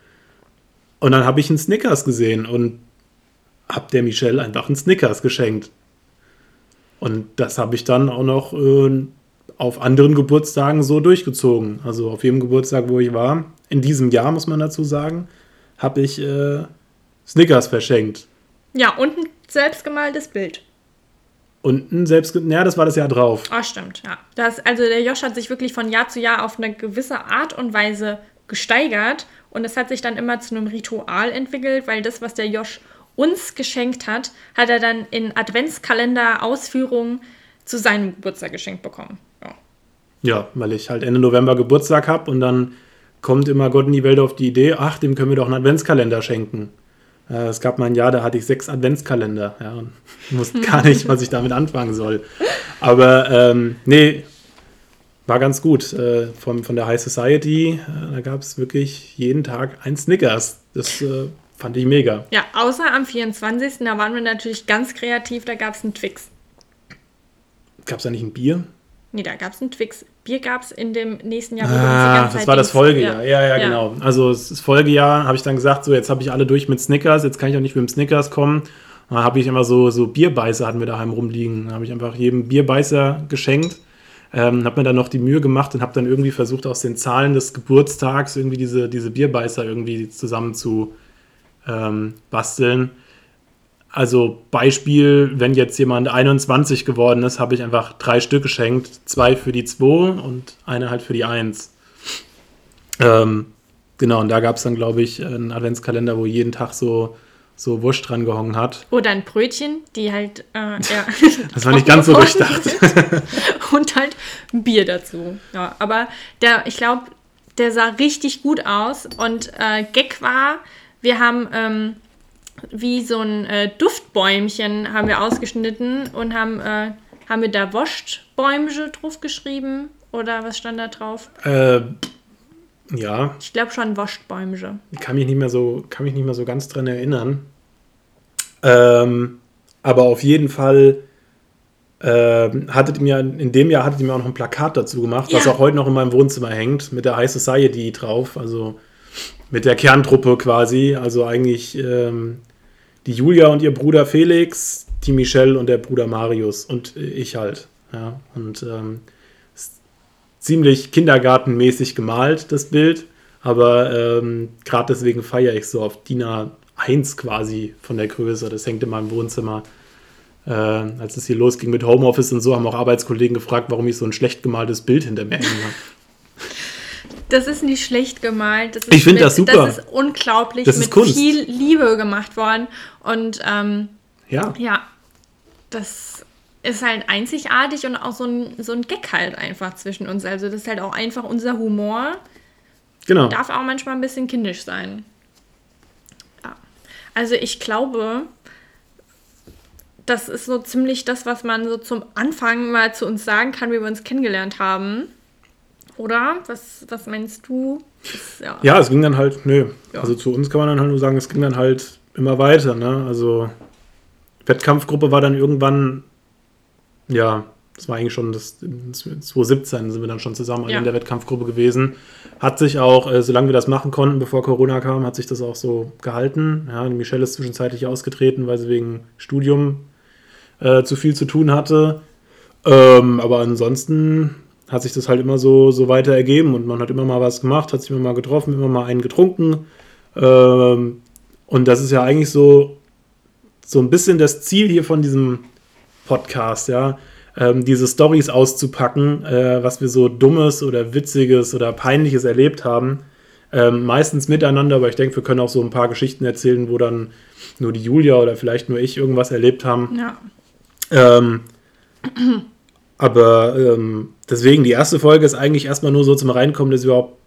Und dann habe ich einen Snickers gesehen und habe der Michelle einfach einen Snickers geschenkt. Und das habe ich dann auch noch äh, auf anderen Geburtstagen so durchgezogen. Also auf jedem Geburtstag, wo ich war, in diesem Jahr muss man dazu sagen, habe ich äh, Snickers verschenkt. Ja, und ein selbstgemaltes Bild. Und ein selbst, ja, das war das Jahr drauf. Ah, oh, stimmt, ja. Das, also der Josh hat sich wirklich von Jahr zu Jahr auf eine gewisse Art und Weise gesteigert und es hat sich dann immer zu einem Ritual entwickelt, weil das, was der Josh uns geschenkt hat, hat er dann in Adventskalender-Ausführungen zu seinem Geburtstag geschenkt bekommen. Ja. ja, weil ich halt Ende November Geburtstag habe und dann kommt immer Gott in die Welt auf die Idee, ach, dem können wir doch einen Adventskalender schenken. Äh, es gab mal ein Jahr, da hatte ich sechs Adventskalender ja, und wusste gar nicht, was ich damit anfangen soll. Aber ähm, nee, war ganz gut. Äh, von, von der High Society, äh, da gab es wirklich jeden Tag ein Snickers. Das äh, fand ich mega. Ja, außer am 24. Da waren wir natürlich ganz kreativ, da gab es einen Twix. Gab es da nicht ein Bier? Nee, da gab es einen Twix. Bier gab es in dem nächsten Jahr. Ah, das war das Folgejahr. Ja, ja, ja, genau. Also das Folgejahr habe ich dann gesagt, so jetzt habe ich alle durch mit Snickers, jetzt kann ich auch nicht mit dem Snickers kommen. Dann habe ich immer so, so Bierbeißer hatten wir daheim rumliegen. Dann habe ich einfach jedem Bierbeißer geschenkt. Ähm, habe mir dann noch die Mühe gemacht und habe dann irgendwie versucht, aus den Zahlen des Geburtstags irgendwie diese, diese Bierbeißer irgendwie zusammen zu ähm, basteln. Also Beispiel, wenn jetzt jemand 21 geworden ist, habe ich einfach drei Stück geschenkt. Zwei für die 2 und eine halt für die 1. Ähm, genau, und da gab es dann, glaube ich, einen Adventskalender, wo jeden Tag so, so Wurst dran gehangen hat. Oder ein Brötchen, die halt, äh, ja. das war nicht ganz so durchdacht. und halt ein Bier dazu. Ja, aber der, ich glaube, der sah richtig gut aus und äh, Gag war, wir haben ähm, wie so ein äh, Duftbäumchen haben wir ausgeschnitten und haben, äh, haben wir da Woschtbäumchen drauf geschrieben oder was stand da drauf? Äh, ja. Ich glaube schon Woschtbäumchen. Kann mich nicht mehr so, kann mich nicht mehr so ganz dran erinnern. Ähm, aber auf jeden Fall äh, hattet ihr mir, in dem Jahr hattet ihr mir auch noch ein Plakat dazu gemacht, ja. was auch heute noch in meinem Wohnzimmer hängt, mit der High Society drauf, also mit der Kerntruppe quasi. Also eigentlich ähm, die Julia und ihr Bruder Felix, die Michelle und der Bruder Marius und ich halt. Ja, und ähm, ziemlich kindergartenmäßig gemalt, das Bild. Aber ähm, gerade deswegen feiere ich so auf DIN A1 quasi von der Größe. Das hängt in meinem Wohnzimmer. Äh, als es hier losging mit Homeoffice und so, haben auch Arbeitskollegen gefragt, warum ich so ein schlecht gemaltes Bild hinter mir hängen habe. Das ist nicht schlecht gemalt. ich finde das super. Das ist unglaublich das ist mit Kunst. viel Liebe gemacht worden. Und ähm, ja. ja, das ist halt einzigartig und auch so ein, so ein Gag halt einfach zwischen uns. Also das ist halt auch einfach unser Humor. Genau. Darf auch manchmal ein bisschen kindisch sein. Ja. Also ich glaube, das ist so ziemlich das, was man so zum Anfang mal zu uns sagen kann, wie wir uns kennengelernt haben. Oder? Was, was meinst du? Das, ja. ja. es ging dann halt, nö. Ja. Also zu uns kann man dann halt nur sagen, es ging dann halt immer weiter. Ne? Also Wettkampfgruppe war dann irgendwann, ja, das war eigentlich schon das 2017 sind wir dann schon zusammen ja. in der Wettkampfgruppe gewesen. Hat sich auch, äh, solange wir das machen konnten, bevor Corona kam, hat sich das auch so gehalten. Ja, Michelle ist zwischenzeitlich ausgetreten, weil sie wegen Studium äh, zu viel zu tun hatte. Ähm, aber ansonsten hat sich das halt immer so, so weiter ergeben und man hat immer mal was gemacht, hat sich immer mal getroffen, immer mal einen getrunken. Ähm, und das ist ja eigentlich so, so ein bisschen das Ziel hier von diesem Podcast, ja. Ähm, diese Stories auszupacken, äh, was wir so Dummes oder Witziges oder Peinliches erlebt haben. Ähm, meistens miteinander, aber ich denke, wir können auch so ein paar Geschichten erzählen, wo dann nur die Julia oder vielleicht nur ich irgendwas erlebt haben. Ja. Ähm, aber ähm, deswegen, die erste Folge ist eigentlich erstmal nur so zum Reinkommen, dass überhaupt,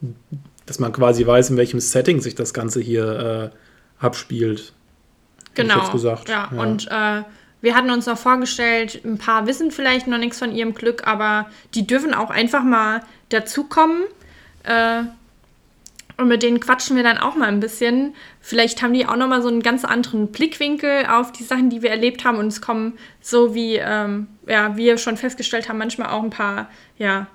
dass man quasi weiß, in welchem Setting sich das Ganze hier äh, abspielt. Genau. gesagt. Ja. Ja. Und äh, wir hatten uns noch vorgestellt, ein paar wissen vielleicht noch nichts von ihrem Glück, aber die dürfen auch einfach mal dazukommen. Äh, und mit denen quatschen wir dann auch mal ein bisschen. Vielleicht haben die auch noch mal so einen ganz anderen Blickwinkel auf die Sachen, die wir erlebt haben. Und es kommen so wie, ähm, ja, wir schon festgestellt haben, manchmal auch ein paar, ja,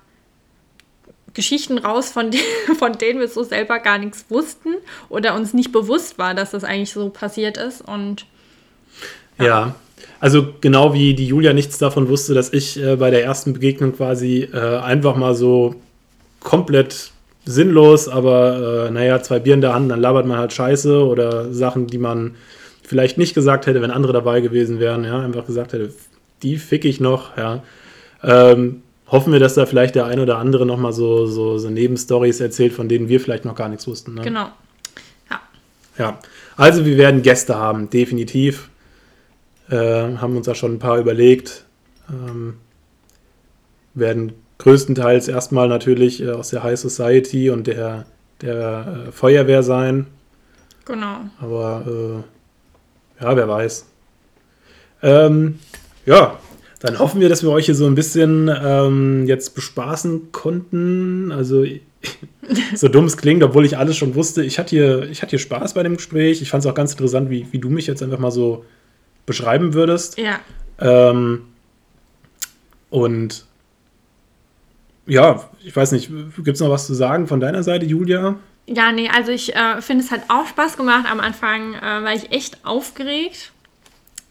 Geschichten raus, von, de von denen wir so selber gar nichts wussten oder uns nicht bewusst war, dass das eigentlich so passiert ist. Und Ja, also genau wie die Julia nichts davon wusste, dass ich äh, bei der ersten Begegnung quasi äh, einfach mal so komplett sinnlos, aber äh, naja, zwei Bier in der Hand, dann labert man halt Scheiße oder Sachen, die man vielleicht nicht gesagt hätte, wenn andere dabei gewesen wären, ja, einfach gesagt hätte, die fick ich noch, ja. Ähm, hoffen wir, dass da vielleicht der ein oder andere nochmal so, so, so Nebenstories erzählt, von denen wir vielleicht noch gar nichts wussten. Ne? genau. Ja. Ja, also wir werden Gäste haben, definitiv. Äh, haben uns da schon ein paar überlegt. Ähm, werden größtenteils erstmal natürlich äh, aus der High Society und der, der äh, Feuerwehr sein. Genau. Aber äh, ja, wer weiß. Ähm, ja, dann hoffen wir, dass wir euch hier so ein bisschen ähm, jetzt bespaßen konnten. Also, so dumm es klingt, obwohl ich alles schon wusste. Ich hatte hier, ich hatte hier Spaß bei dem Gespräch. Ich fand es auch ganz interessant, wie, wie du mich jetzt einfach mal so beschreiben würdest. Ja. Ähm, und ja, ich weiß nicht, gibt es noch was zu sagen von deiner Seite, Julia? Ja, nee, also ich äh, finde, es hat auch Spaß gemacht. Am Anfang äh, war ich echt aufgeregt.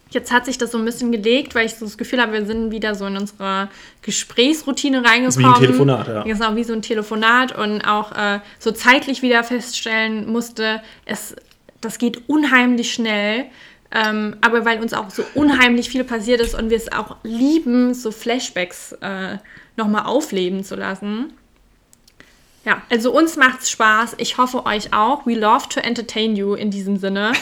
Jetzt hat sich das so ein bisschen gelegt, weil ich so das Gefühl habe, wir sind wieder so in unsere Gesprächsroutine reingekommen. wie ein Telefonat, ja. Genau, wie so ein Telefonat und auch äh, so zeitlich wieder feststellen musste, es, das geht unheimlich schnell. Ähm, aber weil uns auch so unheimlich viel passiert ist und wir es auch lieben, so Flashbacks äh, nochmal aufleben zu lassen. Ja, also uns macht's Spaß. Ich hoffe euch auch. We love to entertain you in diesem Sinne.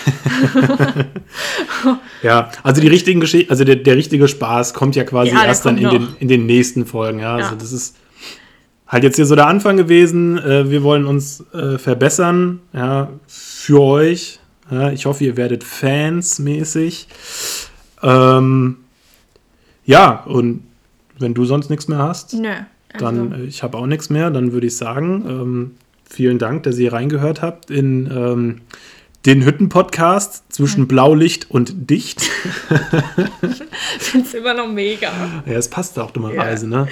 Ja, also die richtigen Geschichten, also der, der richtige Spaß kommt ja quasi Ja, erst dann in den, in den nächsten Folgen. Ja, Ja. also das ist halt jetzt hier so der Anfang gewesen. Äh, wir wollen uns äh, verbessern, ja, für euch. Ich hoffe, ihr werdet Fans mäßig. Ähm, ja, und wenn du sonst nichts mehr hast, Nö. Also, dann, äh, ich habe auch nichts mehr, dann würde ich sagen, ähm, vielen Dank, dass ihr reingehört habt in ähm, den Hütten-Podcast zwischen Blaulicht und Dicht. ich finde es immer noch mega. Ja, es passt auch dummerweise, ne?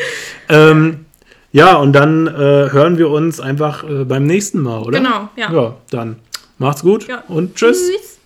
Ähm, ja, und dann äh, hören wir uns einfach äh, beim nächsten Mal, oder? Genau, ja. Ja, dann macht's gut Ja. und tschüss. Tschüss.